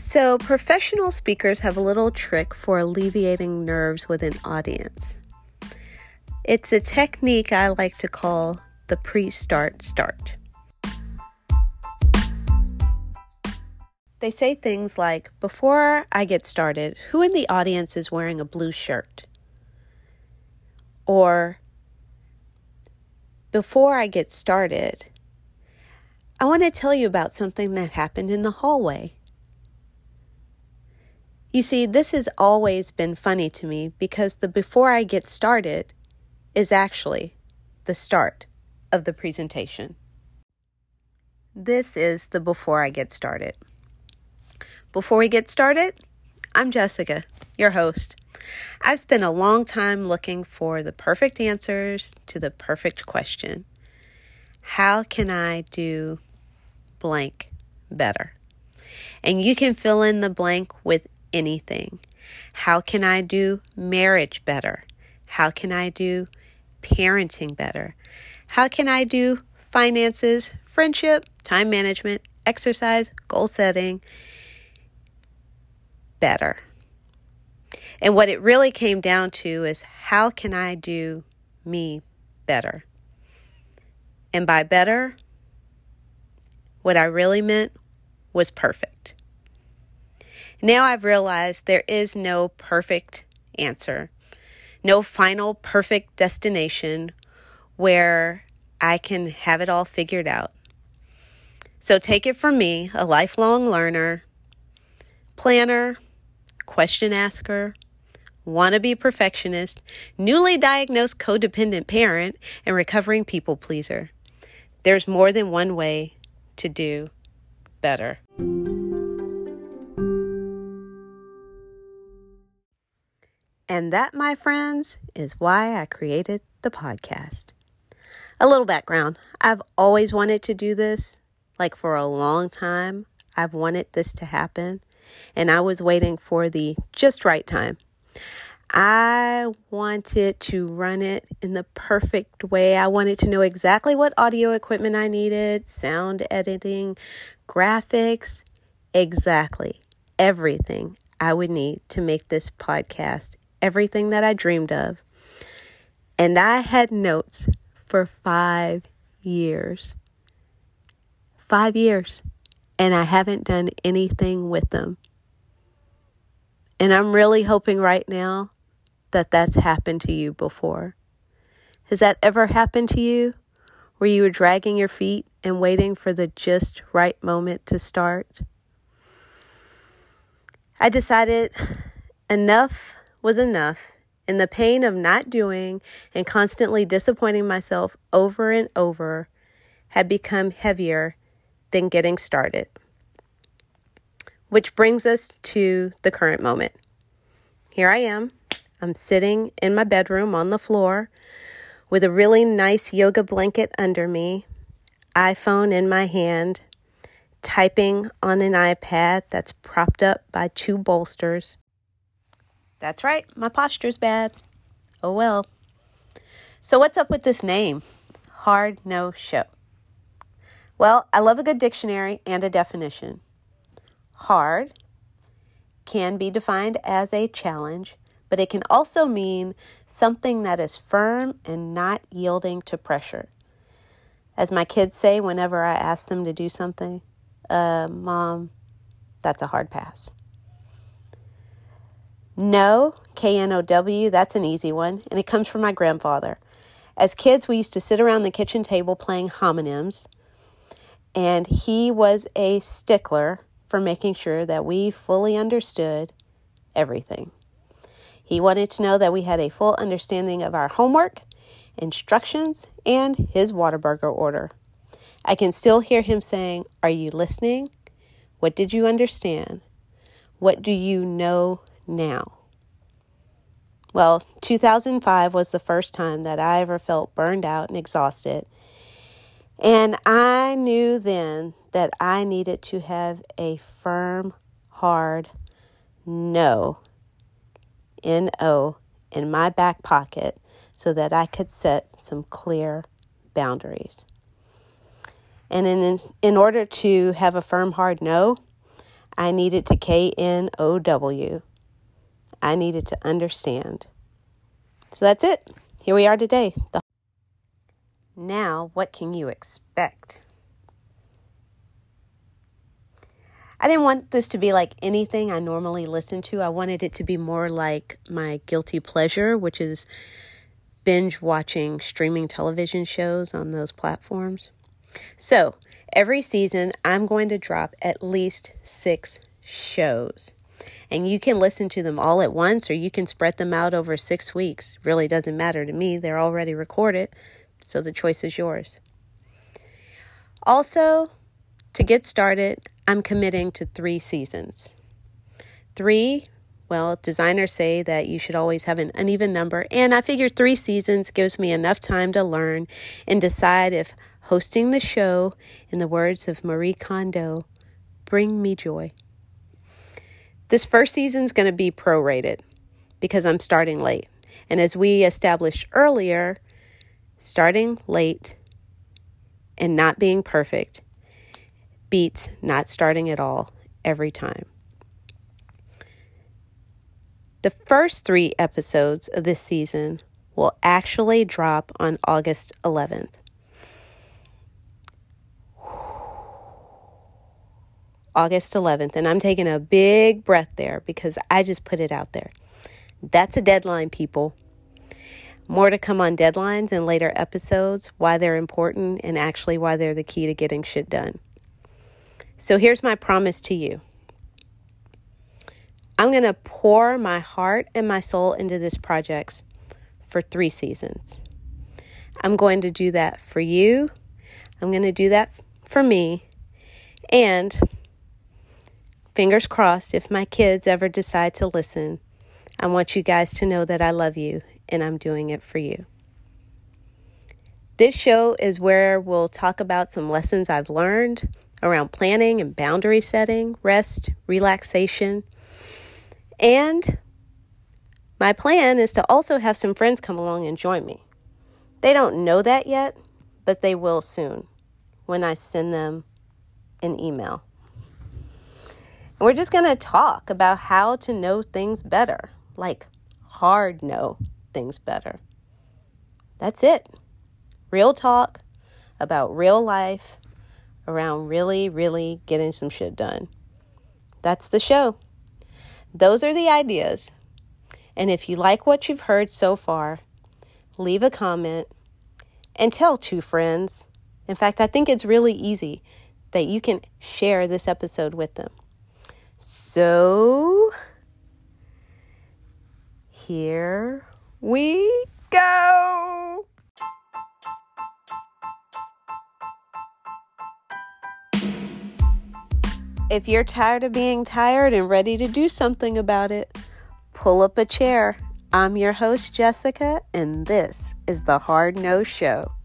So, professional speakers have a little trick for alleviating nerves with an audience. It's a technique I like to call the pre start start. They say things like, Before I get started, who in the audience is wearing a blue shirt? Or, Before I get started, I want to tell you about something that happened in the hallway. You see, this has always been funny to me because the before I get started is actually the start of the presentation. This is the before I get started. Before we get started, I'm Jessica, your host. I've spent a long time looking for the perfect answers to the perfect question How can I do blank better? And you can fill in the blank with anything? How can I do marriage better? How can I do parenting better? How can I do finances, friendship, time management, exercise, goal setting better? And what it really came down to is how can I do me better? And by better, what I really meant was perfect. Now I've realized there is no perfect answer, no final perfect destination where I can have it all figured out. So take it from me, a lifelong learner, planner, question asker, wannabe perfectionist, newly diagnosed codependent parent, and recovering people pleaser. There's more than one way to do better. And that, my friends, is why I created the podcast. A little background I've always wanted to do this, like for a long time. I've wanted this to happen, and I was waiting for the just right time. I wanted to run it in the perfect way. I wanted to know exactly what audio equipment I needed, sound editing, graphics, exactly everything I would need to make this podcast everything that I dreamed of. And I had notes for five years. Five years. And I haven't done anything with them. And I'm really hoping right now that that's happened to you before. Has that ever happened to you where you were dragging your feet and waiting for the just right moment to start? I decided enough was enough, and the pain of not doing and constantly disappointing myself over and over had become heavier than getting started. Which brings us to the current moment. Here I am. I'm sitting in my bedroom on the floor with a really nice yoga blanket under me, iPhone in my hand, typing on an iPad that's propped up by two bolsters, that's right, my posture's bad. Oh well. So, what's up with this name? Hard No Show. Well, I love a good dictionary and a definition. Hard can be defined as a challenge, but it can also mean something that is firm and not yielding to pressure. As my kids say whenever I ask them to do something, uh, Mom, that's a hard pass. No, K N O W, that's an easy one, and it comes from my grandfather. As kids, we used to sit around the kitchen table playing homonyms, and he was a stickler for making sure that we fully understood everything. He wanted to know that we had a full understanding of our homework, instructions, and his Whataburger order. I can still hear him saying, Are you listening? What did you understand? What do you know now. Well, 2005 was the first time that I ever felt burned out and exhausted. And I knew then that I needed to have a firm, hard no, N O, in my back pocket so that I could set some clear boundaries. And in, in order to have a firm, hard no, I needed to K N O W. I needed to understand. So that's it. Here we are today. The now, what can you expect? I didn't want this to be like anything I normally listen to. I wanted it to be more like my guilty pleasure, which is binge watching streaming television shows on those platforms. So, every season, I'm going to drop at least six shows. And you can listen to them all at once or you can spread them out over six weeks. Really doesn't matter to me. They're already recorded, so the choice is yours. Also, to get started, I'm committing to three seasons. Three, well, designers say that you should always have an uneven number, and I figure three seasons gives me enough time to learn and decide if hosting the show, in the words of Marie Kondo, bring me joy. This first season is going to be prorated because I'm starting late. And as we established earlier, starting late and not being perfect beats not starting at all every time. The first three episodes of this season will actually drop on August 11th. August 11th, and I'm taking a big breath there because I just put it out there. That's a deadline, people. More to come on deadlines and later episodes, why they're important, and actually why they're the key to getting shit done. So here's my promise to you I'm going to pour my heart and my soul into this project for three seasons. I'm going to do that for you. I'm going to do that for me. And fingers crossed, if my kids ever decide to listen, I want you guys to know that I love you and I'm doing it for you. This show is where we'll talk about some lessons I've learned around planning and boundary setting, rest, relaxation. And my plan is to also have some friends come along and join me. They don't know that yet, but they will soon when I send them an email. We're just going to talk about how to know things better, like hard know things better. That's it. Real talk about real life around really, really getting some shit done. That's the show. Those are the ideas. And if you like what you've heard so far, leave a comment and tell two friends. In fact, I think it's really easy that you can share this episode with them. So, here we go. If you're tired of being tired and ready to do something about it, pull up a chair. I'm your host, Jessica, and this is the Hard No Show.